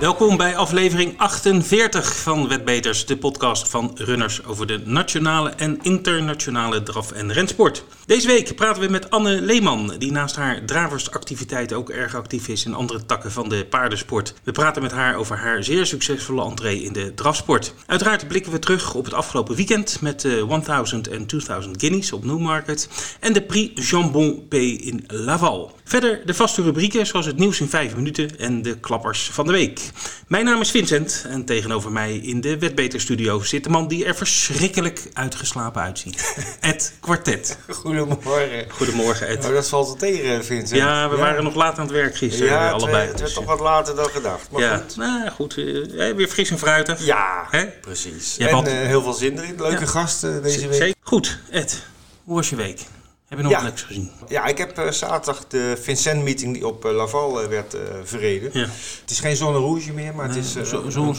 Welkom bij aflevering 48 van Wetbeters, de podcast van runners over de nationale en internationale draf- en rensport. Deze week praten we met Anne Leeman, die naast haar draversactiviteit ook erg actief is in andere takken van de paardensport. We praten met haar over haar zeer succesvolle entree in de drafsport. Uiteraard blikken we terug op het afgelopen weekend met de 1000 en 2000 Guineas op Newmarket en de Prix Jambon P in Laval. Verder de vaste rubrieken zoals het nieuws in 5 minuten en de klappers van de week. Mijn naam is Vincent en tegenover mij in de Wetbeterstudio zit de man die er verschrikkelijk uitgeslapen uitziet. Ed Quartet. Goedemorgen. Goedemorgen Ed. Nou, dat valt wel tegen, Vincent. Ja, we waren nog laat aan het werk gisteren Ja, eh, het, allebei. werd- het werd toch wat later dan gedacht. Maar ja, goed. nou goed. eh, weer fris en fruitig. Ja, precies. En had- eh, heel veel zin erin. Leuke gasten deze week. Zeker. Goed, Ed. Hoe was je week? Heb je nog Ja. leuks gezien? Ja, ik heb eh, zaterdag de Vincent-meeting die op eh, Laval eh, werd verreden. Ja. Het is geen zone rouge meer, maar het is Zo'n zo, zo'n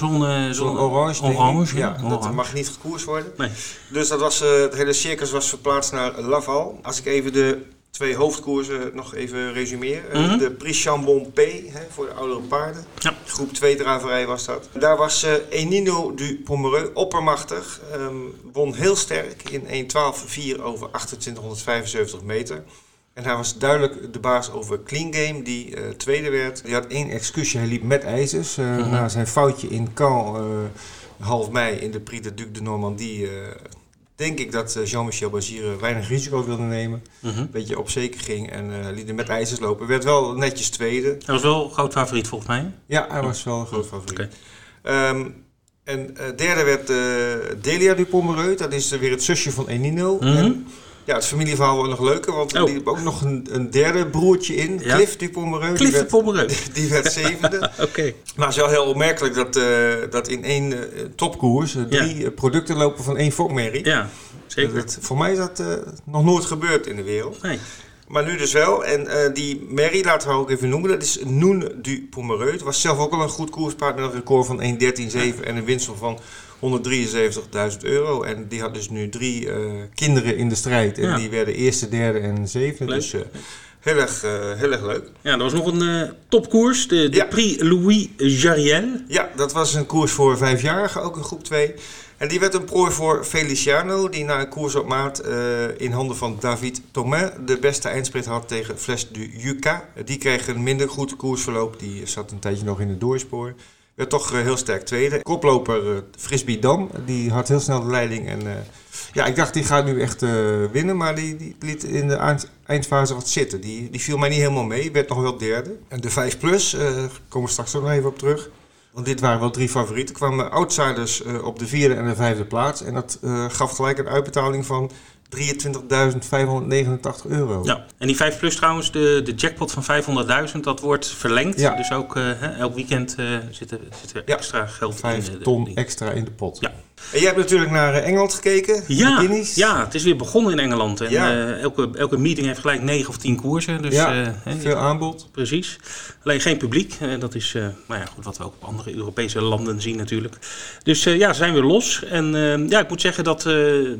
zo'n orange. ja. ja, Dat mag niet gekoerst worden. Nee. Dus dat was, het hele circus was verplaatst naar Laval. Als ik even de twee hoofdkoersen nog even resumeer. Eh, Mhm. De Prix Chambon P, hè, voor de oudere paarden. Ja. Groep 2 draverij was dat. Daar was eh, Enino du Pomereux oppermachtig. ehm, won heel sterk in 1.12.4 over 2875 meter. En hij was duidelijk de baas over Clean Game, die eh, tweede werd. Die had één excuusje, hij liep met ijzers. Mhm. Na zijn foutje in Caen, half mei in de Prix de Duc de Normandie... eh, denk ik dat eh, Jean-Michel Bazire weinig risico wilde nemen. Mhm. Een beetje op zeker ging en eh liet hem met ijzers lopen. Werd wel netjes tweede. Hij was wel groot favoriet volgens mij. Ja, hij was wel een groot favoriet. Ehm, en eh, derde werd Delia du Pomereux. Dat is weer het zusje van Enino. Mhm. En, ja, het familieverhaal wordt nog leuker, want er Oh. liep ook nog een, een derde broertje in. Ja. Cliff du Pomereux. Cliff de die, werd, die werd zevende. Oké. maar het is wel heel opmerkelijk dat, eh, dat in één eh, topkoers eh, drie producten lopen van één fokmerrie. Ja, zeker. Dat- voor mij is dat nog nooit gebeurd in de wereld. Nee. Maar nu dus wel. En die Mary, laten we ook even noemen, dat is Noen du Pomereux. Het was zelf ook al een goed koerspaard met een record van 1.13.7 en een winst van 173.000 euro. En die had dus nu drie eh, kinderen in de strijd. En Ja. die werden eerste, derde en zevende. Leuk. Dus eh, heel, erg, eh, heel erg leuk. Ja, er was nog een topkoers, de, de Ja. Prix Louis Jariel. Ja, dat was een koers voor vijfjarigen, ook in groep 2. En die werd een prooi voor Feliciano, die na een koers op maat in handen van David Thomain de beste eindsprint had tegen Fles du Yuca. Die kreeg een minder goed koersverloop, die zat een tijdje nog in het doorspoor. Toch eh, heel sterk tweede. Koploper eh, Frisbee Dam, die had heel snel de leiding. En eh, ja, ik dacht die gaat nu echt winnen, maar die, die liet in de eind- eindfase wat zitten. Die, die viel mij niet helemaal mee, werd nog wel derde. En de 5 plus, komen we straks ook nog even op terug. Want dit waren wel drie favorieten. Kwamen outsiders op de vierde en de vijfde plaats. En dat gaf gelijk een uitbetaling van 23.589 euro. Ja, en die 5 plus trouwens, de, de jackpot van 500.000, dat wordt verlengd. Ja. Dus ook hè, elk weekend eh, zit, er, zit er Ja. extra geld in. Vijf eh, de- ton extra in de pot. Ja. En jij hebt natuurlijk naar eh, Engeland gekeken. Ja, ja, het is weer begonnen in Engeland. En Ja. eh, elke, elke meeting heeft gelijk 9 of 10 koersen. Dus, Ja, eh, veel aanbod. Precies. Alleen geen publiek. Dat is eh, nou ja, goed, wat we ook op andere Europese landen zien natuurlijk. Dus ja, zijn we los. En ja, ik moet zeggen dat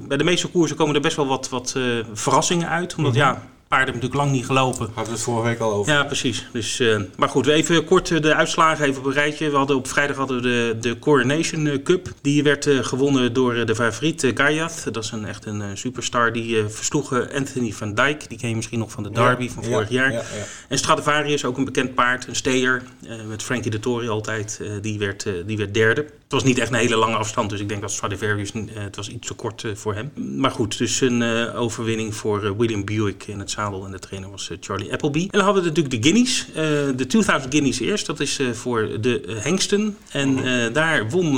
bij de meeste koersen komen er best wel wat, wat verrassingen uit. Omdat Mhm. ja, paarden hebben natuurlijk lang niet gelopen. Hadden we het vorige week al over. Ja, precies. Dus, eh, maar goed, we even kort eh, de uitslagen even op een rijtje. We hadden op vrijdag hadden we de, de Coronation eh, Cup. Die werd gewonnen door de favoriet uh. Dat is een, echt een superstar. Die versloeg Anthony van Dijk. Die ken je misschien nog van de Derby van Ja, vorig jaar. ja, ja. En Stradivarius, ook een bekend paard, een steer. met Frankie de Tory altijd. die, werd, die werd derde. Het was niet echt een hele lange afstand, dus ik denk dat Stradivarius, het was iets te kort voor hem. Maar goed, dus een overwinning voor William Buick in het zadel. En de trainer was eh, Charlie Appleby. En dan hadden we natuurlijk de Guineas. eh, de 2000 Guineas eerst. Dat is eh, voor de hengsten. En eh, daar won,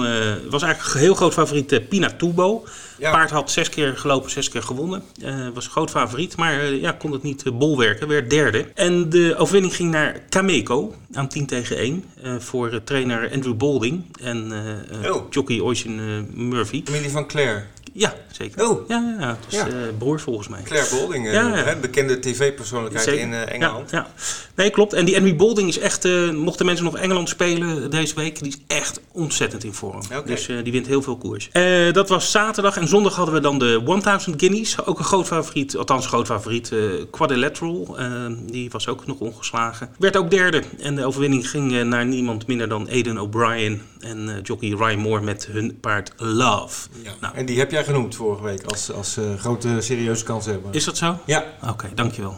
was eigenlijk een heel groot favoriet eh, Pinatubo. Ja. Paard had zes keer gelopen, zes keer gewonnen. Eh, was een groot favoriet, maar eh, ja, kon het niet eh, bolwerken. Werd derde. En de overwinning ging naar Cameco aan 10 tegen 1. eh, voor trainer Andrew Bolding en Oh. jockey eh, Murphy. Familie van Claire. Ja, zeker. Oh. Ja, ja, ja, het Ja. eh, broer volgens mij. Claire Bolding, Ja, ja. hè, bekende tv-persoonlijkheid in Engeland. Ja. Nee, klopt. En die Henry Bolding is echt, mochten mensen nog Engeland spelen deze week, die is echt ontzettend in vorm. Oké. Dus die wint heel veel koers. Dat was zaterdag en zondag hadden we dan de 1000 Guineas. Ook een groot favoriet, althans groot favoriet, eh Quadrilateral. Eh, die was ook nog ongeslagen. Werd ook derde. En de overwinning ging eh, naar niemand minder dan Aiden O'Brien en jockey Ryan Moore met hun paard Love. Ja. Nou, En die heb jij genoemd vorige week als, als grote serieuze kans hebben. is dat zo? Ja, Oké, dankjewel.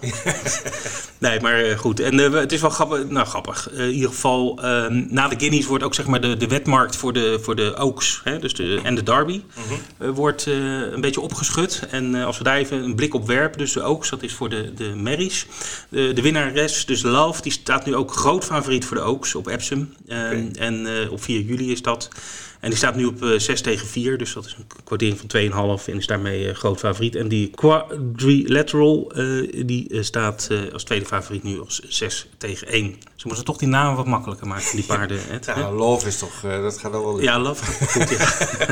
nee, maar goed. En het is wel grappig. Nou, grappig. In ieder geval, eh, na de Guineas wordt ook zeg maar de, de wetmarkt voor de, voor de Oaks hè, dus de, en de Derby eh, wordt eh, een beetje opgeschud. En eh, als we daar even een blik op werpen, dus de Oaks, dat is voor de, de Merries. De, de winnares, dus Love, die staat nu ook groot favoriet voor de Oaks op Epsom. Eh, Oké. En eh, op 4 juli is dat. En die staat nu op eh 6 tegen 4, dus dat is een kwartier van 2,5 en is daarmee groot favoriet. En die quadrilateral, eh, die staat als tweede favoriet nu als 6 tegen 1. Ze moeten toch die namen wat makkelijker maken, die paarden. Ed, hè? ja Love is toch, eh, dat gaat wel lukken. Ja, love. Goed, ja.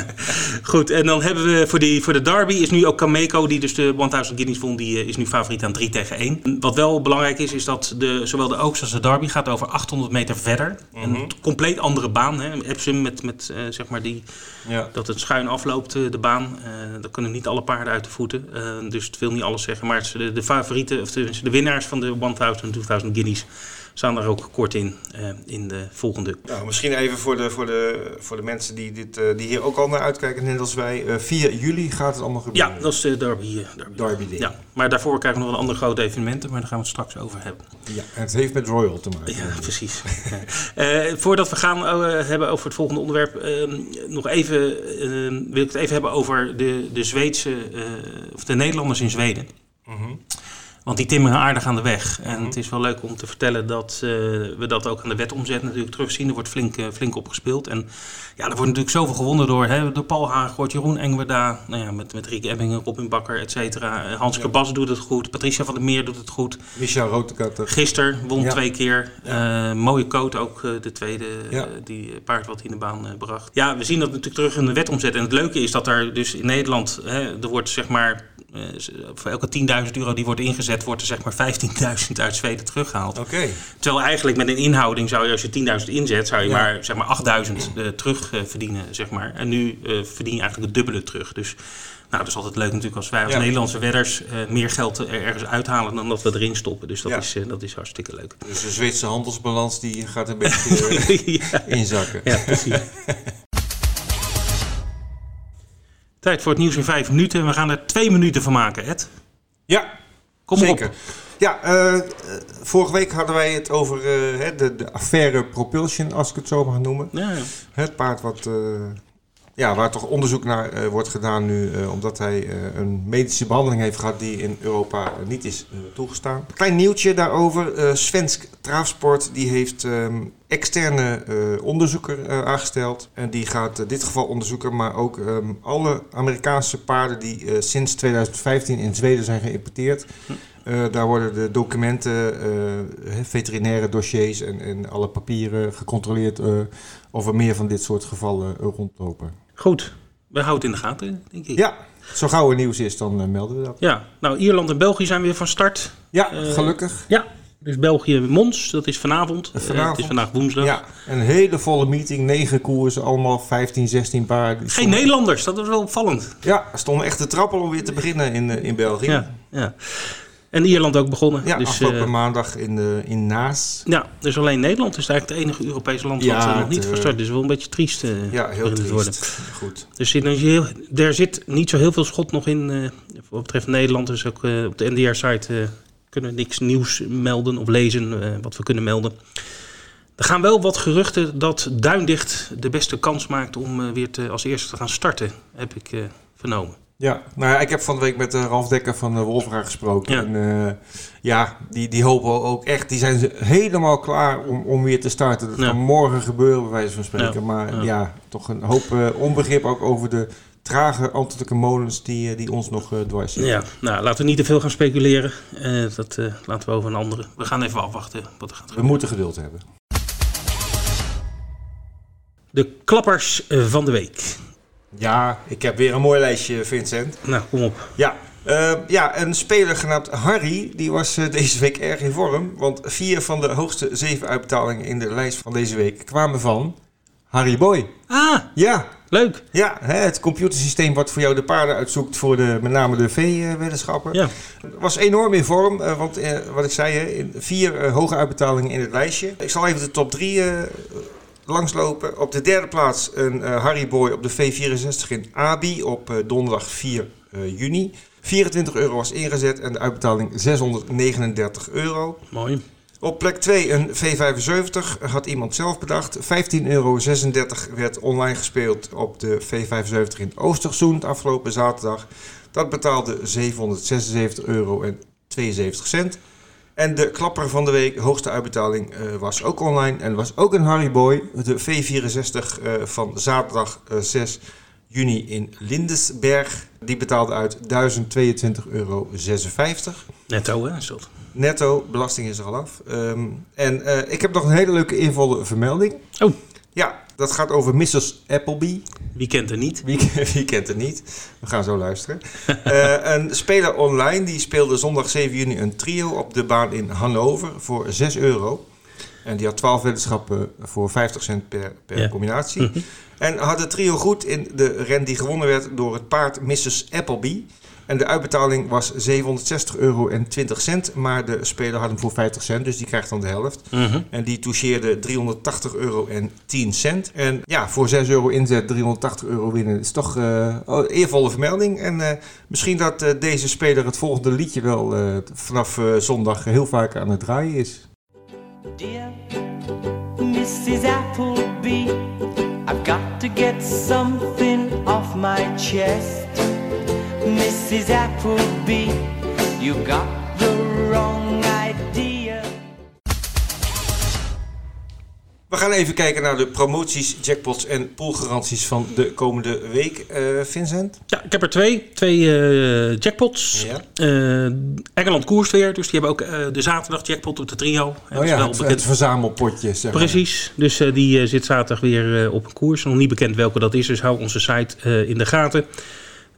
Goed, en dan hebben we voor, die, voor de derby is nu ook Kameko, die dus de 1000 Guineas won, die eh, is nu favoriet aan 3 tegen 1. Wat wel belangrijk is, is dat de, zowel de Oaks als de derby gaat over 800 meter verder. Een compleet andere baan. Hè. Epsom met, met eh, zeg maar die, Ja. dat het schuin afloopt, de baan. Eh dan kunnen niet alle paarden uit de voeten. Dus het wil niet alles zeggen. Maar de favorieten, of de, de winnaars van de 1000 2000 Guineas staan daar ook kort in, eh, in de volgende Nou, misschien even voor de, voor de, voor de mensen die, dit, eh, die hier ook al naar uitkijken, net als wij. eh 4 juli gaat het allemaal gebeuren. Ja, dat is de derby. eh, derby. Ja, maar daarvoor krijgen we nog een andere grote evenementen, maar daar gaan we het straks over hebben. Ja, en het heeft met Royal te maken. Ja, precies. Eh, voordat we gaan eh, hebben over het volgende onderwerp, eh, nog even eh, wil ik het even hebben over de, de Zweedse, eh, of de Nederlanders in Zweden. Mhm. Want die timmeren aardig aan de weg. En het is wel leuk om te vertellen dat eh, we dat ook aan de wet omzet natuurlijk terugzien. Er wordt flink, eh, flink opgespeeld. En ja, er wordt natuurlijk zoveel gewonnen door, hè, door Paul Haagwoord, Jeroen Engwerda, nou ja, met, met Rick Ebbingen, Robin Bakker, et cetera. Eh, Hans Ja. Bas doet het goed, Patricia van der Meer doet het goed. Michel Rotekatter. Gisteren won Ja. twee keer. Mooie coat ook, de tweede die paard wat in de baan bracht. Ja, we zien dat natuurlijk terug in de wet omzet. En het leuke is dat er dus in Nederland, hè, er wordt zeg maar, voor elke 10.000 euro die wordt ingezet, wordt er zeg maar 15.000 uit Zweden teruggehaald. Oké. Terwijl eigenlijk met een inhouding zou je, als je 10.000 inzet, zou je Ja. maar, zeg maar 8.000 eh, terug eh, verdienen, zeg maar. En nu eh, verdien je eigenlijk het dubbele terug. Dus nou, dat is altijd leuk natuurlijk als wij als Ja. Nederlandse wedders eh, meer geld er ergens uithalen dan dat we erin stoppen. Dus dat, Ja. is, eh, dat is hartstikke leuk. Dus de Zweedse handelsbalans die gaat een beetje eh, inzakken. ja, precies. Tijd voor het nieuws in vijf minuten. We gaan er twee minuten van maken, Ed. Ja, Kom zeker. op. Ja, eh, vorige week hadden wij het over eh, de, de affaire Propulsion, als ik het zo mag noemen. Ja, ja. Het paard wat, eh, ja, waar toch onderzoek naar eh, wordt gedaan nu, eh, omdat hij eh, een medische behandeling heeft gehad die in Europa niet is toegestaan. Klein nieuwtje daarover. Svensk Traafsport die heeft ehm, externe eh, onderzoeker aangesteld. En die gaat dit geval onderzoeken, maar ook ehm, alle Amerikaanse paarden die sinds 2015 in Zweden zijn geïmporteerd. Daar worden de documenten, veterinaire dossiers en, en alle papieren gecontroleerd of er meer van dit soort gevallen rondlopen. Goed, we houden het in de gaten, denk ik. Ja, zo gauw er nieuws is, dan eh, melden we dat. Ja, nou, Ierland en België zijn weer van start. Ja, Eh, gelukkig. Ja, dus België-Mons, dat is vanavond. Eh, het is vandaag woensdag. Ja, een hele volle meeting, negen koersen, allemaal 15, 16 paarden. Geen stonden- Nederlanders, dat was wel opvallend. Ja, er stonden echt te trappelen om weer te beginnen in, in België. Ja, ja. En Ierland ook begonnen. Ja, dus, afgelopen eh, maandag in, de, in Naas. ja, dus alleen Nederland is eigenlijk het enige Europese land Ja, wat eh, nog niet eh, van start is. wel een beetje triest. eh, Ja, heel worden. triest. Goed. Dus er zit niet zo heel veel schot nog in eh, wat betreft Nederland. Dus ook eh, op de NDR-site eh, kunnen we niks nieuws melden of lezen eh, wat we kunnen melden. Er gaan wel wat geruchten dat Duindicht de beste kans maakt om eh, weer te, als eerste te gaan starten, heb ik eh, vernomen. Ja, nou ja, ik heb van de week met uh, Ralf Dekker van uh, Wolfra gesproken. Ja. En uh, ja, die, die hopen ook echt, die zijn ze helemaal klaar om, om weer te starten. Dat Ja. kan morgen gebeuren, bij wijze van spreken. Ja, Maar ja. toch een hoop onbegrip ook over de trage ambtelijke molens die, die ons nog dwars zitten. Ja, nou laten we niet te veel gaan speculeren. Eh, dat eh, laten we over een andere. We gaan even afwachten wat er gaat We gebeuren. moeten geduld hebben. De klappers eh, van de week. Ja, ik heb weer een mooi lijstje, Vincent. Nou, kom op. Ja, Uh, ja, een speler genaamd Harry, die was uh, deze week erg in vorm. Want vier van de hoogste zeven uitbetalingen in de lijst van deze week kwamen van Harry Boy. Ah, Ja, leuk. ja hè, het computersysteem wat voor jou de paarden uitzoekt voor de, met name de V-weddenschappen. Ja. Was enorm in vorm, eh, want eh, wat ik zei, hè, vier eh, hoge uitbetalingen in het lijstje. Ik zal even de top drie eh, langslopen. Op de derde plaats een eh, Harry Boy op de V64 in Abi op eh, donderdag 4 eh, juni. 24 euro was ingezet en de uitbetaling 639 euro. Mooi. Op plek 2 een V75 had iemand zelf bedacht. 15,36 euro werd online gespeeld op de V75 in Oosterzoen afgelopen zaterdag. Dat betaalde 776 euro en 72 cent. En de klapper van de week, hoogste uitbetaling, eh, was ook online en was ook een Harry Boy. De V64 eh, van zaterdag eh, 6 juni in Lindesberg. Die betaalde uit 1022,56 euro. Netto, hè? Is? Netto, belasting is er al af. Ehm, en eh, ik heb nog een hele leuke involle vermelding. Oh, Ja, dat gaat over Mrs. Appleby. wie kent er niet? Wie, wie kent het niet? We gaan zo luisteren. Eh, een speler online die speelde zondag 7 juni een trio op de baan in Hannover voor 6 euro. En die had 12 weddenschappen voor 50 cent per, per Ja. combinatie. Mhm. En had het trio goed in de ren die gewonnen werd door het paard Mrs. Appleby. En de uitbetaling was 760 euro en 20 cent. Maar de speler had hem voor 50 cent, dus die krijgt dan de helft. Mhm. En die toucheerde 380 euro en 10 cent. En ja, voor 6 euro inzet 380 euro winnen is toch eh, oh, eervolle vermelding. En eh, misschien dat eh, deze speler het volgende liedje wel eh, vanaf eh, zondag heel vaak aan het draaien is. Dear Mrs. Appleby, I've got to get something off my chest. Mrs. Appleby, you got the wrong idea. We gaan even kijken naar de promoties, jackpots en poolgaranties van de komende week. Eh, Vincent? Ja, ik heb er twee. Twee eh, jackpots. Ja. Eh, Engeland koerst weer, dus die hebben ook eh, de zaterdag jackpot op de trio. Oh is ja, wel het, bekend. het verzamelpotje. Zeg maar. Precies, dus eh, die zit zaterdag weer eh, op een koers. Nog niet bekend welke dat is, dus hou onze site eh, in de gaten.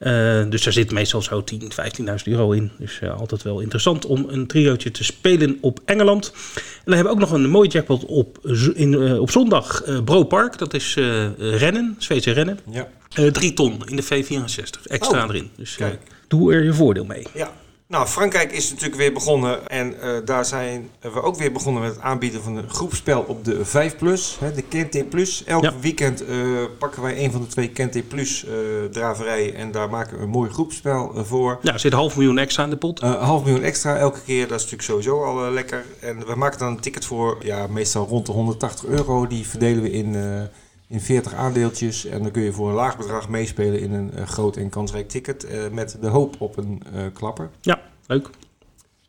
Eh, dus daar zit meestal zo 10, 15.000 euro in. Dus eh, altijd wel interessant om een triootje te spelen op Engeland. En dan hebben we ook nog een mooie jackpot op, in, eh, op zondag. Bro Park, dat is rennen, Zweedse rennen. Ja. Drie ton in de V64, extra Oh, erin. Dus kijk. doe er je voordeel mee. Ja. Nou, Frankrijk is natuurlijk weer begonnen en eh, daar zijn we ook weer begonnen met het aanbieden van een groepspel op de 5 Plus, hè, de Kente Plus. Elk Ja. weekend eh, pakken wij een van de twee Kente Plus eh, draverijen en daar maken we een mooi groepspel voor. Ja, er zit half miljoen extra in de pot. Half miljoen extra elke keer, dat is natuurlijk sowieso al lekker. En we maken dan een ticket voor, ja, meestal rond de 180 euro. Die verdelen we in, in 40 aandeeltjes. En dan kun je voor een laag bedrag meespelen in een eh, groot en kansrijk ticket. eh, met de hoop op een eh, klapper. Ja, leuk.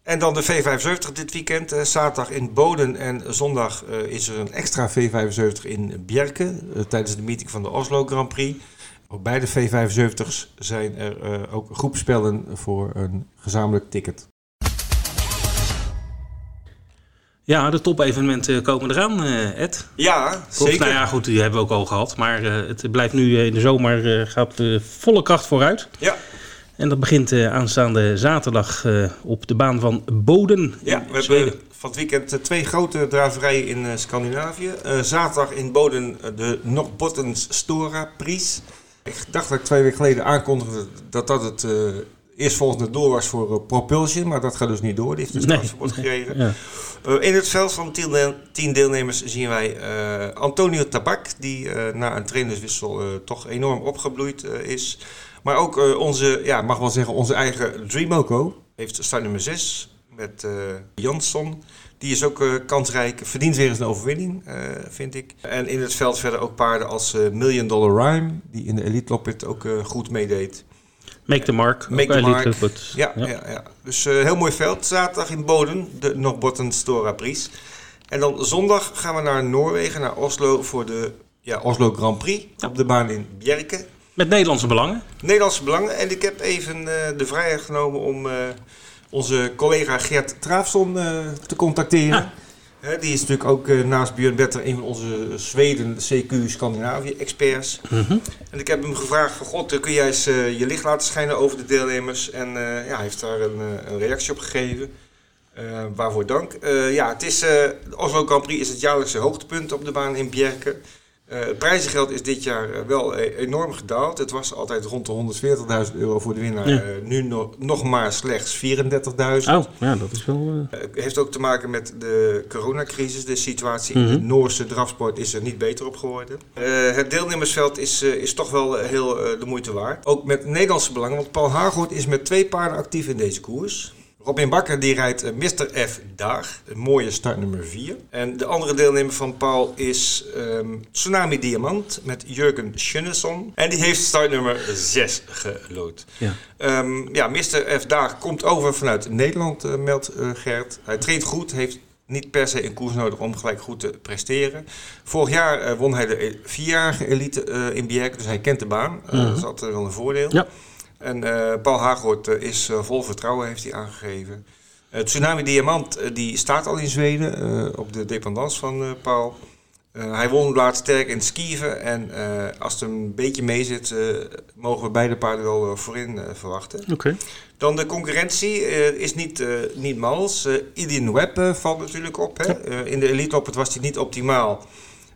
En dan de V75 dit weekend. zaterdag in Boden en zondag is er een extra V75 in Bjerke. tijdens de meeting van de Oslo Grand Prix. Op beide V75's zijn er ook groepspellen voor een gezamenlijk ticket. Ja, de topevenementen komen eraan, eh, Ed. Ja, Of, nou ja, goed, die hebben we ook al gehad. Maar eh, het blijft nu eh, in de zomer, gaat volle kracht vooruit. Ja. En dat begint aanstaande zaterdag op de baan van Boden. Ja, in we Zweden. hebben van het weekend twee grote draverijen in Scandinavië. Zaterdag in Boden de Norrbottens Stora Prijs. Ik dacht dat ik twee weken geleden aankondigde dat dat het eh eerstvolgende doel was voor eh, Propulsion. Maar dat gaat dus niet door. Die heeft een Nee. strafverbod gekregen. Ja. Eh, in het veld van tien, deel- tien deelnemers zien wij eh, Antonio Tabak. Die na een trainerswissel toch enorm opgebloeid is. Maar ook onze, ja, mag wel zeggen, onze eigen Dreamoco. Heeft start nummer 6 met Jansson. Die is ook eh, kansrijk, verdient weer eens een overwinning, vind ik. En in het veld verder ook paarden als Million Dollar Rhyme, die in de Elite Loppet ook goed meedeed. Make the mark. Make the mark. Ja, ja. ja, Dus eh, heel mooi veld. Zaterdag in Boden, de Norrbotten Stora Prijs. En dan zondag gaan we naar Noorwegen, naar Oslo, voor de ja, Oslo Grand Prix. Op de baan in Bjerke. Met Nederlandse belangen. Nederlandse belangen. En ik heb even eh, de vrijheid genomen om eh, onze collega Gert Traafson te contacteren. Die is natuurlijk ook eh, naast Björn Better een van onze Zweden CQ Scandinavië experts. Mhm. En ik heb hem gevraagd van god, kun jij eens eh, je licht laten schijnen over de deelnemers? En eh, ja, hij heeft daar een, eh, een reactie op gegeven. Eh, waarvoor dank. Eh, ja, het is, eh, de Oslo Grand Prix is het jaarlijkse hoogtepunt op de baan in Bjerke. Eh, het prijzengeld is dit jaar eh, wel eh, enorm gedaald. Het was altijd rond de 140.000 euro voor de winnaar. Ja. Nu nog, nog maar slechts 34.000. Oh, ja, dat is wel... Het heeft ook te maken met de coronacrisis. De situatie in Mhm. de Noorse drafsport is er niet beter op geworden. Het deelnemersveld is, is toch wel heel de moeite waard. Ook met Nederlandse belangen, want Paul Hagoort is met twee paarden actief in deze koers. Robin Bakker die rijdt eh, Mr. F Daag, een mooie start nummer 4. En de andere deelnemer van Paul is ehm, Tsunami Diamant met Jurgen Schunnesson. En die heeft start nummer 6 gelood. ja. Ehm, ja, Mr. F. Daag komt over vanuit Nederland, eh, meldt eh, Gert. Hij traint goed, heeft niet per se een koers nodig om gelijk goed te presteren. Vorig jaar won hij de vierjarige elite in Bjerke, dus hij kent de baan. Mhm. Dat is altijd wel een voordeel. Ja. En eh, Paul Hagoort eh, is eh, vol vertrouwen, heeft hij aangegeven. Tsunami Diamant die staat al in Zweden op de dependance van Paul. Hij won laatst sterk in het skieven. En als het een beetje meezit, eh, mogen we beide paarden wel voorin verwachten. Oké. Dan de concurrentie is niet, eh, niet mals. Eh Idian Webb valt natuurlijk op. Hè? In de elite op het was hij niet optimaal.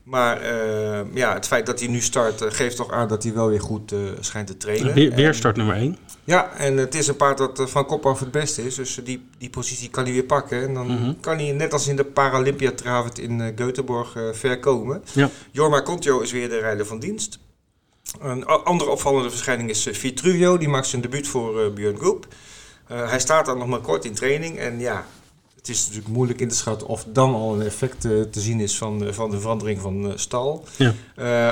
Maar eh, ja, het feit dat hij nu start eh, geeft toch aan dat hij wel weer goed eh, schijnt te trainen. Weer, start nummer 1. ja, en het is een paard dat eh, van kop af het beste is. Dus die, die positie kan hij weer pakken. En dan Mhm. kan hij net als in de Paralympiatravend in Göteborg ver komen. Ja. Jorma Contio is weer de rijder van dienst. Een andere opvallende verschijning is Vitruvio. Die maakt zijn debuut voor Björn Goep. Eh, hij staat dan nog maar kort in training. En ja, het is natuurlijk moeilijk in te schatten of dan al een effect eh, te zien is van, eh, van de verandering van eh, stal. Ja.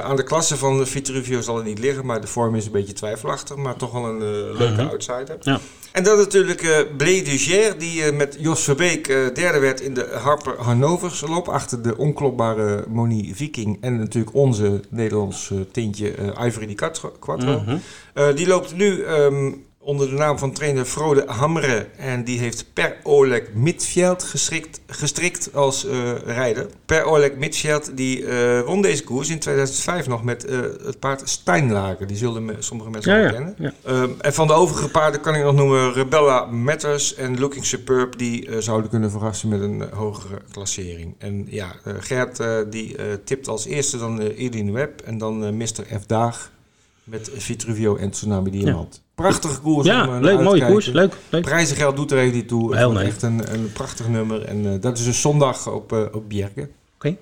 Aan de klasse van Vitruvio zal het niet liggen, maar de vorm is een beetje twijfelachtig. Maar toch wel een leuke Mhm. outsider. Ja. En dan natuurlijk eh Blé Dugier, die met Jos Verbeek derde werd in de Harper Hannovers loop. Achter de onklopbare Moni Viking en natuurlijk onze Nederlands tintje Ivory Di Quattro. Quattro. Mhm. Die loopt nu ehm, onder de naam van trainer Frode Hamre. En die heeft Per Oleg Midveld gestrikt, gestrikt als eh, rijder. Per Oleg Midveld die eh, won deze koers in 2005 nog met eh, het paard Steinlager. Die zullen me- sommige mensen Ja, kennen. ja. En van de overige paarden kan ik nog noemen Rebella Matters en Looking Superb. Die zouden kunnen verrassen met een hogere klassering. En ja, Gert die tipt als eerste dan Edin Webb en dan Mr. F. Daag met Vitruvio en Tsunami Diamant. Prachtige koers Ja, eh, leuk, mooie koers. Leuk, leuk. Prijzengeld doet er even niet toe. Heel nee. echt een, een prachtig nummer. En eh, dat is dus zondag op, eh op Bjerke. Oké.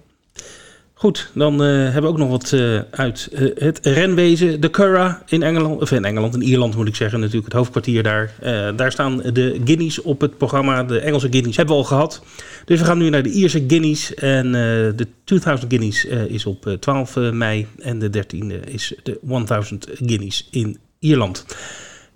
Goed, dan eh, hebben we ook nog wat eh, uit eh, het renwezen. De Curra in Engeland, of in Engeland, in Ierland moet ik zeggen, natuurlijk het hoofdkwartier daar. Daar staan de Guineas op het programma. De Engelse Guineas hebben we al gehad. Dus we gaan nu naar de Ierse Guineas. En de 2000 Guineas is op eh, 12 mei. En de 13e is de 1000 Guineas in Ierland.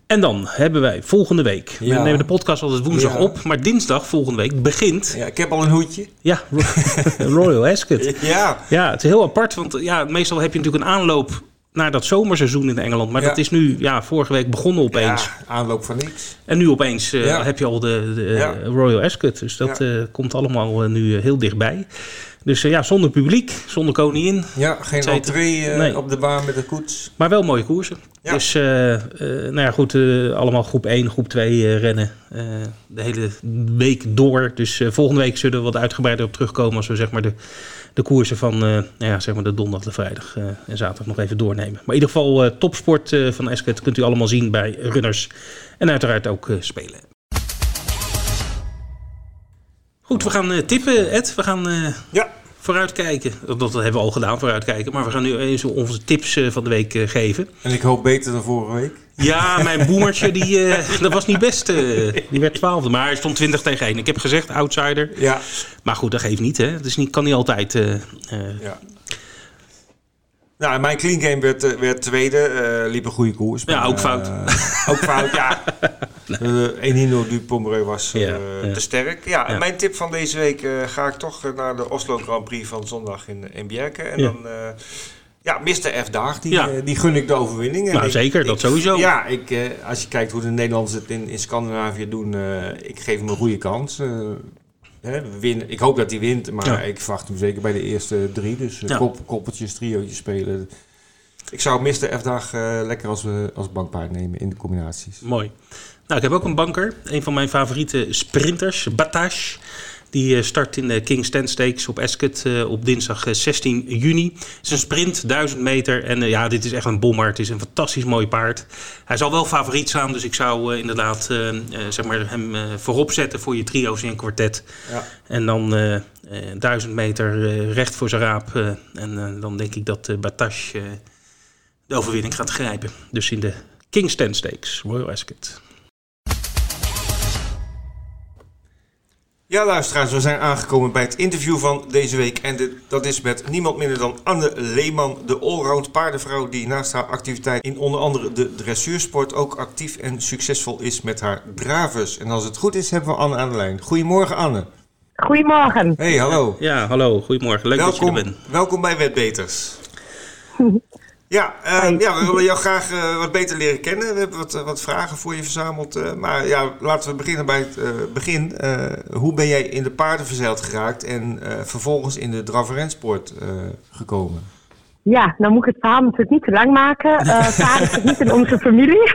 En dan hebben wij volgende week. We Ja. nemen de podcast altijd woensdag Ja. op. Maar dinsdag volgende week begint. Ja, ik heb al een hoedje. Ja, Royal Ascot. Ja, Ja, het is heel apart, want ja, meestal heb je natuurlijk een aanloop naar dat zomerseizoen in Engeland. Maar Ja. dat is nu ja, vorige week begonnen opeens. ja aanloop van niks. En nu opeens eh, Ja. heb je al de, de Royal Ascot. Dus dat eh, komt allemaal eh, nu heel dichtbij. Dus eh, ja, zonder publiek, zonder koningin. Ja, geen entree eh, Nee. op de baan met de koets. Maar wel mooie koersen. Ja. Dus eh, nou ja, goed, allemaal groep 1, groep 2 eh, rennen. de hele week door. Dus volgende week zullen we wat uitgebreider op terugkomen als we zeg maar de, de koersen van nou ja, zeg maar de donderdag, de vrijdag en zaterdag nog even doornemen. Maar in ieder geval topsport van Ascot kunt u allemaal zien bij Runners. En uiteraard ook spelen. Goed, we gaan eh, tippen, Ed. We gaan eh, Ja, vooruitkijken. Dat, dat hebben we al gedaan, vooruitkijken. Maar we gaan nu eens onze tips eh, van de week geven. en ik hoop beter dan vorige week. Ja, mijn boemertje, die, dat was niet best. die werd twaalfde, maar hij stond 20 tegen 1. Ik heb gezegd outsider. Ja, Maar goed, dat geeft niet, hè. Het is niet, kan niet altijd... ja. Nou, mijn clean game werd, eh, werd tweede. eh, liep een goede koers. Ja, ook fout. eh, ook fout, ja. De Enino du Pomereux was Ja, ja. te sterk. Ja, Ja. mijn tip van deze week ga ik toch naar de Oslo Grand Prix van zondag in, in Bjerke. En Ja. dan... ja, Mr. F. Daag, die, Ja. die gun ik de overwinning. En Nou, ik- zeker, dat sowieso. Ja, ik, eh, als je kijkt hoe de Nederlanders het in, in Scandinavië doen, eh, ik geef hem een goede kans. Eh, hè, win, ik hoop dat hij wint, maar Ja. ik verwacht hem zeker bij de eerste drie. Dus eh, Ja. kop, koppeltjes, triootjes spelen. Ik zou Mr. F-dag eh, lekker als, eh, als bankpaard nemen in de combinaties. Mooi. Nou, ik heb ook een banker. Een van mijn favoriete sprinters, Batash. Die eh, start in de King's Ten Stakes op Ascot eh, op dinsdag eh, 16 juni. Het is een sprint, 1000 meter. En eh, ja, dit is echt een bommer. Het is een fantastisch mooi paard. Hij zal wel favoriet staan, dus ik zou eh, inderdaad eh, eh, zeg maar hem eh, voorop zetten voor je trio's in kwartet. Ja. En dan eh eh, 1000 meter eh, recht voor zijn raap. eh, en eh, dan denk ik dat eh Batash eh, de overwinning gaat grijpen. Dus in de King's Ten Stakes, Royal Ascot. Ja, luisteraars, we zijn aangekomen bij het interview van deze week. En dit- dat is met niemand minder dan Anne Leeman, de allround paardenvrouw... die naast haar activiteit in onder andere de dressuursport... ook actief en succesvol is met haar dravers. En als het goed is, hebben we Anne aan de lijn. Goedemorgen, Anne. Goedemorgen. Hey, hallo. Ja, hallo, goedemorgen. Leuk dat je welkom, er bent. welkom bij Wetbeters. Ja, eh, ja, we willen jou graag eh, wat beter leren kennen. We hebben wat, eh, wat vragen voor je verzameld. eh, maar ja, laten we beginnen bij het begin. Hoe ben jij in de paarden verzeild geraakt en vervolgens in de draverensport eh gekomen? Ja, nou moet ik het verhaal natuurlijk niet te lang maken. Eh paarden zit niet in onze familie.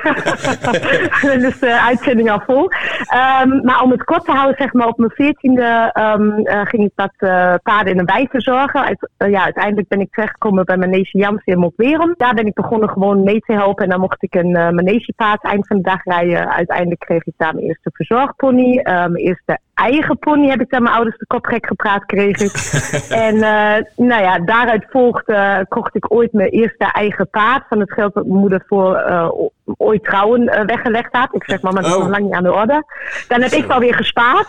dus de uitzending al vol. Ehm, maar om het kort te houden, zeg maar, op mijn veertiende eh, ging ik wat eh, paarden in een wei verzorgen. Uit, eh, ja, uiteindelijk ben ik terechtgekomen bij Manege Jans in Mokwerum. Daar ben ik begonnen gewoon mee te helpen. En dan mocht ik een uh, manegepaard eind van de dag rijden. Uiteindelijk kreeg ik daar mijn eerste verzorgpony. Uh, mijn eerste eigen pony heb ik daar mijn ouders de kop gek gepraat, kreeg ik. en uh, nou ja, daaruit volgde, kocht ik ooit mijn eerste eigen paard. Van het geld dat mijn moeder voor uh, ooit trouwen uh, weggelegd had. Ik zeg maar, maar dat is Oh. nog lang niet aan de orde. Dan heb ik wel weer gespaard.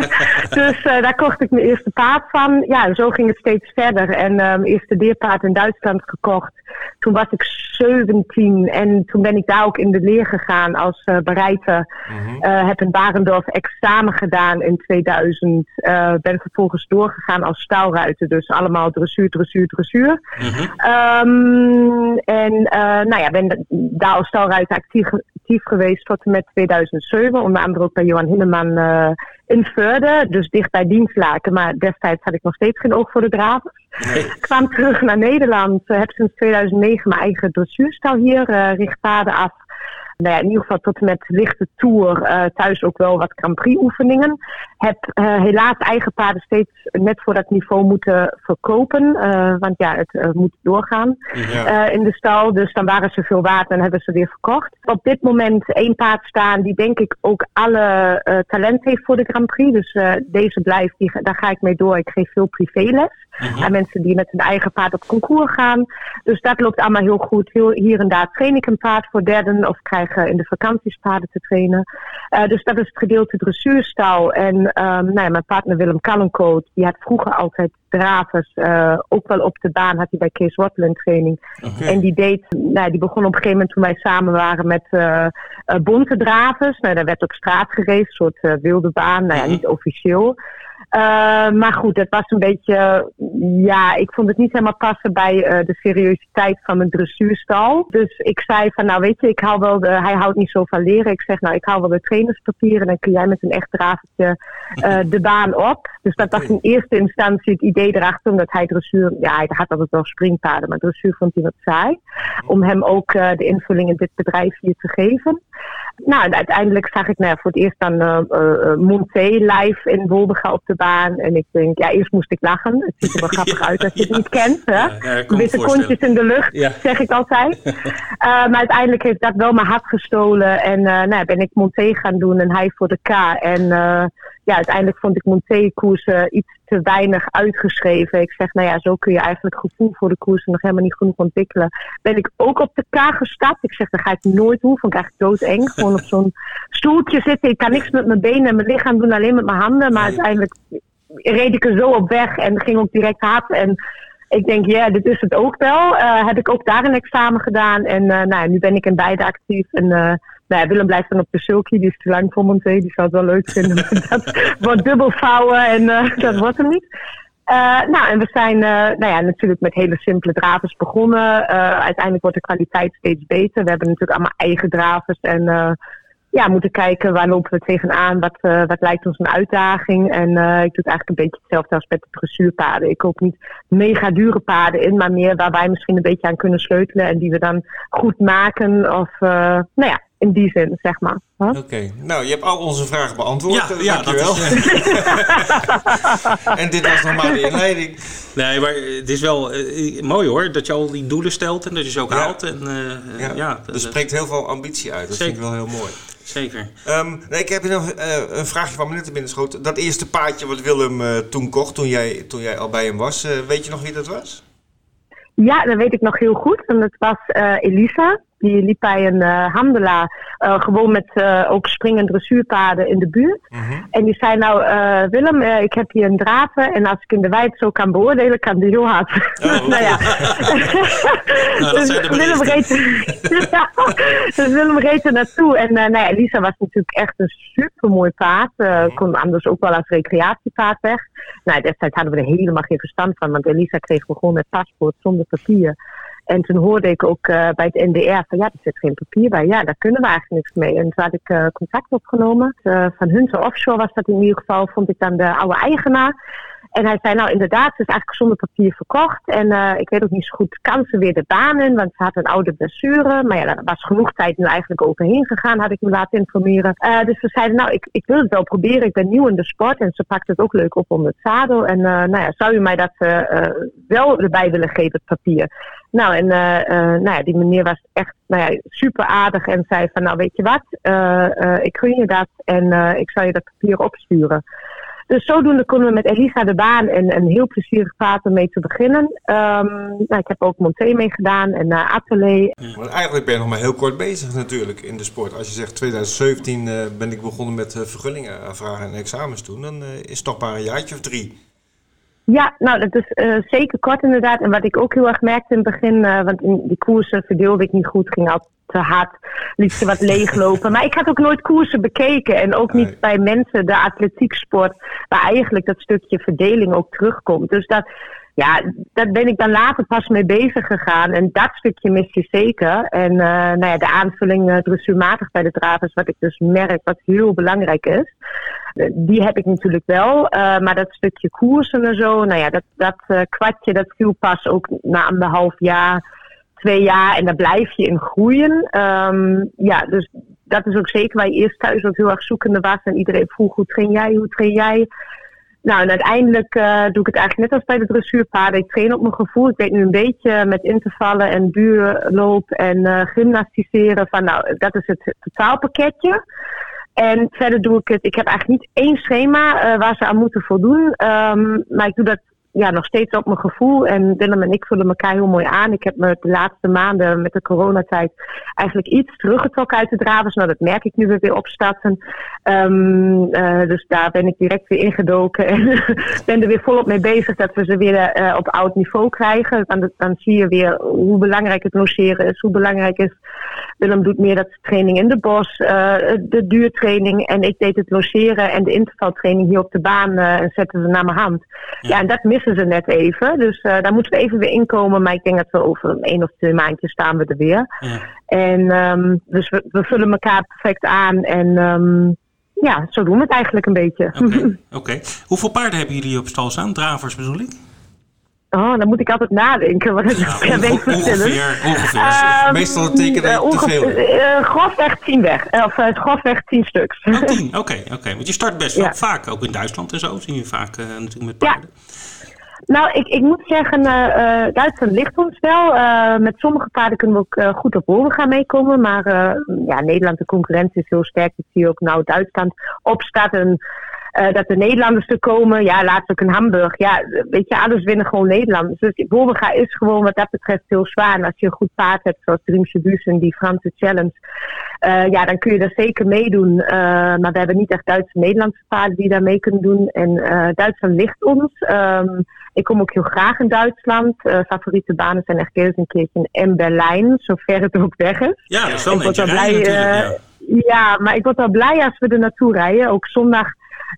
dus uh, daar kocht ik mijn eerste paard van. Ja, en zo ging het steeds verder. En mijn eerste deerpaard in Duitsland gekocht. Toen was ik 17 en toen ben ik daar ook in de leer gegaan als uh, heb in Barendorf examen gedaan in 2000. Uh, ben vervolgens doorgegaan als staalruiter. Dus allemaal dressuur, dressuur, dressuur. Mhm. Um, en nou ja, ben daar als staalruiter actief, actief geweest tot en met 2007. Onder andere ook bij Johan Hinneman uh, in Veurde. Dus dicht bij Dienstlaken. Maar destijds had ik nog steeds geen oog voor de dravers. Nee. Ik kwam terug naar Nederland. Uh, heb sinds 2009 mijn eigen dressuurstal hier. Uh, richt paarden af. Nou ja, in ieder geval tot en met lichte tour. Uh, thuis ook wel wat Grand Prix oefeningen. Heb uh, helaas eigen paarden steeds net voor dat niveau moeten verkopen. Uh, want ja, het moet doorgaan Ja. in de stal. Dus dan waren ze veel waard en hebben ze weer verkocht. Op dit moment één paard staan die denk ik ook alle talent heeft voor de Grand Prix. Dus deze blijft, die, daar ga ik mee door. Ik geef veel privéles Mhm. aan mensen die met hun eigen paard op concours gaan. Dus dat loopt allemaal heel goed. Heel, hier en daar train ik een paard voor derden of krijg in de vakanties paarden te trainen. Uh, dus dat is het gedeelte dressuurstal. En um, nou ja, mijn partner Willem Kallenkoot, die had vroeger altijd dravers. Uh, ook wel op de baan had hij bij Kees in training. En die deed, nou, die begon op een gegeven moment toen wij samen waren met uh, bonte dravers. Nou, daar werd ook straat gereisd, een soort wilde baan. Nou ja, niet officieel. Uh, maar goed, het was een beetje, ja, ik vond het niet helemaal passen bij uh, de seriositeit van mijn dressuurstal. Dus ik zei van, nou weet je, ik hou wel de, hij houdt niet zo van leren. Ik zeg, nou, ik hou wel de trainerspapieren en dan kun jij met een echt dravertje uh, de baan op. Dus dat was in eerste instantie het idee erachter, omdat hij dressuur, ja, hij had altijd wel springpaarden, maar dressuur vond hij wat saai. Om hem ook uh, de invulling in dit bedrijf hier te geven. Nou, en uiteindelijk zag ik nou, voor het eerst dan uh, uh, Monté live in Wolbega op de baan. En ik denk, ja, eerst moest ik lachen. Het ziet er wel grappig uit als je het niet kent. Hè? Ja, ja, Witte kontjes in de lucht, zeg ik altijd. uh, maar uiteindelijk heeft dat wel mijn hart gestolen. En uh, nou, ben ik Monté gaan doen en hij voor de K. En ja, uiteindelijk vond ik Monté-koersen iets te weinig uitgeschreven. Ik zeg, nou ja, zo kun je eigenlijk gevoel voor de koersen nog helemaal niet genoeg ontwikkelen. Ben ik ook op de K gestapt. Ik zeg, dat ga ik nooit doen. Vond ik eigenlijk doodeng. Gewoon op zo'n stoeltje zitten. Ik kan niks met mijn benen en mijn lichaam doen, alleen met mijn handen. Maar uiteindelijk reed ik er zo op weg en ging ook direct hard. En ik denk, ja, dit is het ook wel. Uh, heb ik ook daar een examen gedaan. En uh, nou, nu ben ik in beide actief. En uh, nou Willem blijft dan op de sulky. Die is te lang voor Monté. Die zou het wel leuk vinden. Dat wordt dubbel vouwen en uh, dat wordt hem niet. Uh, nou, en we zijn uh, nou ja, natuurlijk met hele simpele dravers begonnen. Uiteindelijk wordt de kwaliteit steeds beter. We hebben natuurlijk allemaal eigen dravers. En ja, moeten kijken waar lopen we tegenaan, wat, wat lijkt ons een uitdaging. En ik doe het eigenlijk een beetje hetzelfde als met de dressuurpaden. Ik koop niet mega dure paden in, maar meer waar wij misschien een beetje aan kunnen sleutelen en die we dan goed maken. Of nou ja, in die zin, zeg maar. Huh? Oké, okay. nou, je hebt al onze vragen beantwoord. Ja, ja dankjewel. Is, en dit was nog maar de inleiding. Nee, maar het is wel uh, mooi hoor, dat je al die doelen stelt en dat je ze ook ja. haalt. En, uh, ja, ja er spreekt heel veel ambitie uit. Dat Zeker. vind ik wel heel mooi. Zeker. Um, nee, ik heb je nog uh, een vraagje van me net binnenschoten. Dat eerste paardje wat Willem uh, toen kocht, toen jij, toen jij al bij hem was. Uh, weet je nog wie dat was? Ja, dat weet ik nog heel goed. En dat was Elisa. Die liep bij een uh, handelaar, uh, gewoon met uh, ook springend dressuurpaden in de buurt. Mhm. En die zei nou, Willem, ik heb hier een draven en als ik in de wijd zo kan beoordelen, kan die heel hard. Oh, nou ja. nou, dus, Willem reed, ja, dus Willem reed er naartoe. En nou ja, Lisa was natuurlijk echt een supermooi paard. Mhm. kon anders ook wel als recreatiepaard weg. Nou, destijds hadden we er helemaal geen verstand van, want Elisa kreeg gewoon met paspoort zonder papier. En toen hoorde ik ook uh, bij het NDR van ja, er zit geen papier bij. Ja, daar kunnen we eigenlijk niks mee. En toen had ik uh, contact opgenomen. Uh, van Hunter Offshore was dat in ieder geval, vond ik dan de oude eigenaar. En hij zei, nou inderdaad, ze is eigenlijk zonder papier verkocht. En uh, ik weet ook niet zo goed, kan ze weer de baan in? Want ze had een oude blessure. Maar ja, daar was genoeg tijd nu eigenlijk overheen gegaan, had ik me laten informeren. Uh, dus we zeiden, nou, ik, ik wil het wel proberen. Ik ben nieuw in de sport en ze pakt het ook leuk op onder het zadel. En uh, nou ja, zou u mij dat wel erbij willen geven, het papier? Nou, en nou ja, die meneer was echt nou ja, super aardig en zei van, nou weet je wat, ik gun je dat en ik zal je dat papier opsturen. Dus zodoende konden we met Elisa de Baan een, een heel plezierig om mee te beginnen. Um, nou, ik heb ook Monté meegedaan en uh, Atelier. Ja, maar eigenlijk ben je nog maar heel kort bezig natuurlijk in de sport. Als je zegt 2017 uh, ben ik begonnen met uh, vergunningen aanvragen en examens doen, dan is het toch maar een jaartje of drie. Ja, nou dat is uh, zeker kort inderdaad. En wat ik ook heel erg merkte in het begin, uh, want in die koersen verdeelde ik niet goed, ging altijd te hard, liet ze wat leeglopen. Maar ik had ook nooit koersen bekeken en ook niet bij mensen de atletieksport, waar eigenlijk dat stukje verdeling ook terugkomt. Dus dat, ja, daar ben ik dan later pas mee bezig gegaan. En dat stukje mis je zeker. En uh, nou ja, de aanvulling uh, dressuurmatig bij de dravers, wat ik dus merk, wat heel belangrijk is. Uh, die heb ik natuurlijk wel. Maar dat stukje koersen en zo, nou ja, dat, dat kwartje, dat viel pas ook na anderhalf jaar, twee jaar. En daar blijf je in groeien. Um, ja, dus dat is ook zeker waar je eerst thuis ook heel erg zoekende was. En iedereen vroeg, hoe train jij, hoe train jij? Nou, en uiteindelijk uh, doe ik het eigenlijk net als bij de dressuurpaarden. Ik train op mijn gevoel. Ik weet nu een beetje met intervallen en duurloop en uh, gymnastiseren van, nou, dat is het totaalpakketje. En verder doe ik het, ik heb eigenlijk niet één schema uh, waar ze aan moeten voldoen. Um, maar ik doe dat ja, nog steeds op mijn gevoel. En Willem en ik vullen elkaar heel mooi aan. Ik heb me de laatste maanden met de coronatijd eigenlijk iets teruggetrokken uit de dravers. Nou, dat merk ik nu weer weer opstarten. Um, uh, dus daar ben ik direct weer ingedoken. En ben er weer volop mee bezig dat we ze weer uh, op oud niveau krijgen. Dan, dan zie je weer hoe belangrijk het logeren is. Hoe belangrijk is... Willem doet meer dat training in de bos, uh, de duurtraining. En ik deed het logeren en de intervaltraining hier op de baan en zetten ze naar mijn hand. Ja, ja en dat mis missen ze net even. Dus uh, daar moeten we even weer inkomen. Maar ik denk dat we over een één of twee maandjes staan we er weer. Ja. En um, dus we, we, vullen elkaar perfect aan. En um, ja, zo doen we het eigenlijk een beetje. Oké. Okay. Okay. Hoeveel paarden hebben jullie op stal staan? Dravers bedoel ik? Oh, dan moet ik altijd nadenken. Wat ja, ik onge ongeveer, ongeveer. Um, Meestal een teken dat uh, te veel. Uh, grofweg tien weg. Of grofweg tien stuks. Oh, tien, oké. Okay, okay. Want je start best wel ja. vaak, ook in Duitsland en zo, zie je vaak natuurlijk met paarden. Ja. Nou, ik, ik moet zeggen, uh, Duitsland ligt ons wel. Uh, met sommige paarden kunnen we ook goed op horen gaan meekomen. Maar ja, Nederland, de concurrentie is heel sterk. Ik zie ook nou Duitsland opstarten. Uh, dat de Nederlanders er komen. Ja, laatst ook in Hamburg. Ja, weet je, alles winnen gewoon Nederlanders. Dus Bolbega is gewoon wat dat betreft heel zwaar. En als je een goed paard hebt, zoals Dreamse en die Franse Challenge. Ja, dan kun je daar zeker meedoen. Maar we hebben niet echt Duitse Nederlandse paarden die daar mee kunnen doen. En Duitsland ligt ons. Um, ik kom ook heel graag in Duitsland. favoriete banen zijn echt Gelsenkirchen en Berlijn. Zover het ook weg is. Ja, dat is wel ik wel blij. ja. ja, maar ik word wel blij als we er naartoe rijden. Ook zondag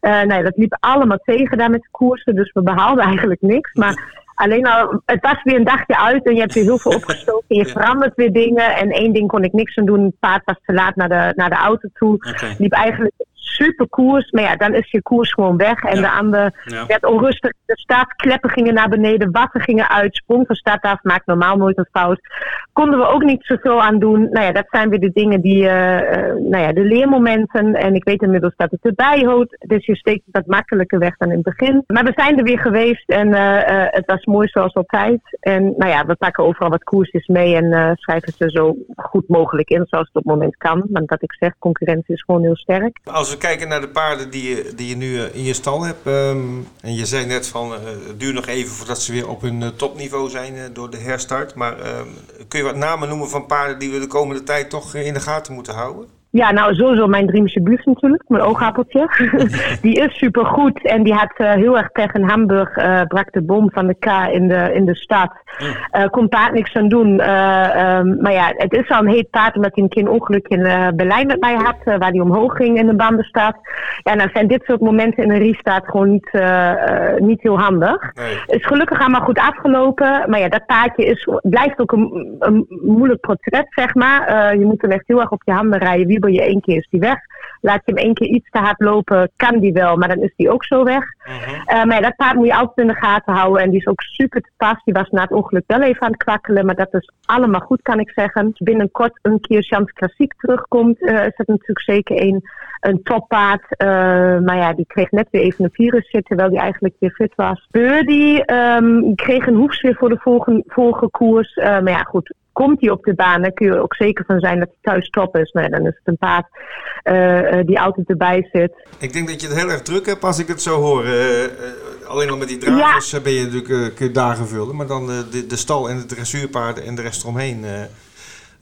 uh, nee, dat liep allemaal tegen daar met de koersen, dus we behaalden eigenlijk niks. Maar Alleen al, het was weer een dagje uit en je hebt weer heel veel opgestoken. Je Ja. verandert weer dingen. En één ding kon ik niks aan doen. Het paard was te laat naar de, naar de auto toe. Liep eigenlijk super koers. Maar ja, dan is je koers gewoon weg. En Ja. de andere Ja. werd onrustig. De staat, kleppen gingen naar beneden, watten gingen uit, sprong van start af, maakt normaal nooit een fout. Konden we ook niet zoveel aan doen. Nou ja, dat zijn weer de dingen die, eh, nou ja, de leermomenten. En ik weet inmiddels dat het erbij hoort. Dus je steekt het wat makkelijker weg dan in het begin. Maar we zijn er weer geweest en eh, het was mooi zoals altijd. En nou ja, we pakken overal wat koersjes mee en schrijven ze zo goed mogelijk in, zoals het op het moment kan. Want dat ik zeg, concurrentie is gewoon heel sterk. Als we kijken naar de paarden die je, die je nu eh, in je stal hebt. ehm, en je zei net van eh, het duurt nog even voordat ze weer op hun eh, topniveau zijn door de herstart. Maar ehm, kun je wat namen noemen van paarden die we de komende tijd toch in de gaten moeten houden? Ja, nou sowieso mijn Dreamse buurt natuurlijk, mijn oogappeltje. die is supergoed en die had eh, heel erg pech in Hamburg, eh, brak de bom van de K in de, in de stad. Eh kon paard niks aan doen. Eh, ehm, maar ja, het is al een heet paard omdat hij een keer een ongeluk in Berlijn met mij had, waar hij omhoog ging in de bandenstad. Ja, nou zijn dit soort momenten in een restart gewoon niet, niet heel handig. Nee. is gelukkig allemaal goed afgelopen. Maar ja, dat paardje is, blijft ook een, een moeilijk portret, zeg maar. Je moet hem echt heel erg op je handen rijden. Wiebel je één keer, is die weg. Laat je hem één keer iets te hard lopen, kan die wel, maar dan is die ook zo weg. Eh, maar ja, dat paard moet je altijd in de gaten houden. En die is ook super te pas. Die was na het ongeluk wel even aan het kwakkelen. Maar dat is allemaal goed, kan ik zeggen. Als binnenkort een keer Chance Klassiek terugkomt, eh, is dat natuurlijk zeker een, een toppaard. Eh, maar ja, die kreeg net weer even een virus zitten, terwijl die eigenlijk weer fit was. Birdie ehm, kreeg een hoefsfeer voor de volgende, volgende koers. Maar ja, goed. Komt hij op de baan, dan kun je er ook zeker van zijn dat hij thuis top is. Nou ja, dan is het een paard eh, eh, die altijd erbij zit. Ik denk dat je het heel erg druk hebt als ik het zo hoor. Eh, alleen al met die dragers ben je natuurlijk kun je dagen vullen. Maar dan de, de stal en de dressuurpaarden en de rest eromheen.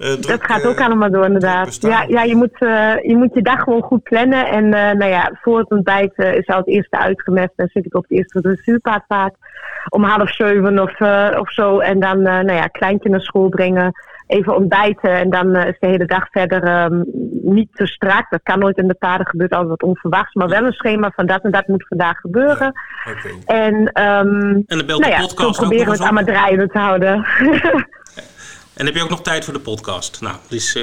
Eh, eh, druk, dat gaat eh, ook allemaal door, inderdaad. Ja, ja je, moet, eh, je moet je dag gewoon goed plannen. En eh, nou ja, voor het ontbijt eh, is al het eerste uitgemest. Dan zit ik op het eerste dressuurpaardpaard om half zeven of, eh, of zo. En dan, eh, nou ja, kleintje naar school brengen. Even ontbijten en dan eh, is de hele dag verder ehm, niet te strak. Dat kan nooit in de paarden, gebeurt altijd wat onverwachts. Maar wel een schema van dat en dat moet vandaag gebeuren. Oké. En, ehm, En dan belt nou de ja, zo podcast ook proberen we het allemaal draaiende te houden. En heb je ook nog tijd voor de podcast? Nou, dus eh,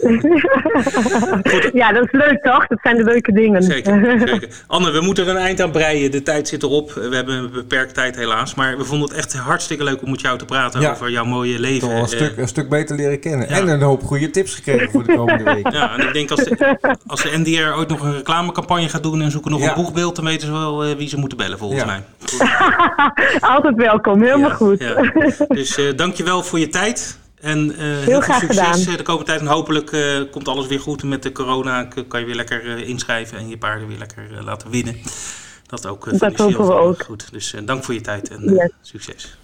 ja, dat is leuk toch? Dat zijn de leuke dingen. zeker, zeker. Anne, we moeten er een eind aan breien. De tijd zit erop. We hebben een beperkt tijd helaas. Maar we vonden het echt hartstikke leuk om met jou te praten Ja. over jouw mooie leven. Toch wel een, Eh, stuk, een stuk beter leren kennen. ja. En een hoop goede tips gekregen voor de komende week. Ja, en ik denk als de, als de NDR ooit nog een reclamecampagne gaat doen en zoeken nog Ja. een boegbeeld, dan weten ze wel eh, wie ze moeten bellen volgens Ja. mij. Altijd welkom, helemaal Ja, goed. ja. Dus eh dankjewel voor je tijd. En eh, heel, veel graag succes gedaan. eh, de komende tijd. En hopelijk eh, komt alles weer goed met de corona. Kan je weer lekker eh, inschrijven en je paarden weer lekker laten winnen. Dat ook eh, Dat hopen we ook. goed. Dus eh, dank voor je tijd en eh, Yes. succes.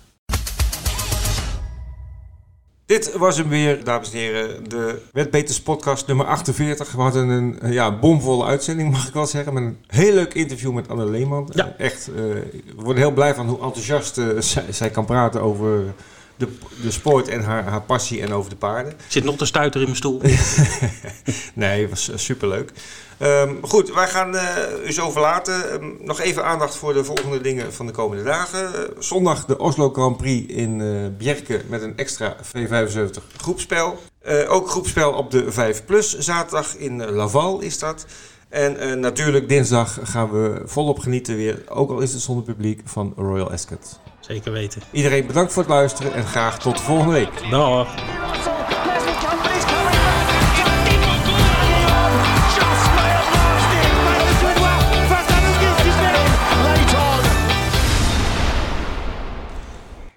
Dit was hem weer, dames en heren. De Wetbeters podcast nummer 48. We hadden een ja, bomvolle uitzending, mag ik wel zeggen. Met een heel leuk interview met Anne Leeman. Ja. Echt, eh, we worden heel blij van hoe enthousiast zij, zij kan praten over de, de sport en haar, haar passie en over de paarden. Zit nog te stuiter in mijn stoel. Nee, het was eh, superleuk. Ehm, goed, wij gaan eh, u zo verlaten. Ehm, nog even aandacht voor de volgende dingen van de komende dagen. Zondag de Oslo Grand Prix in eh Bjerke met een extra V75 groepspel. Ook groepspel op de 5 Plus. Zaterdag in Laval is dat. En natuurlijk dinsdag gaan we volop genieten weer, ook al is het zonder publiek, van Royal Ascot. Zeker weten. Iedereen bedankt voor het luisteren en graag tot de volgende week. Dag.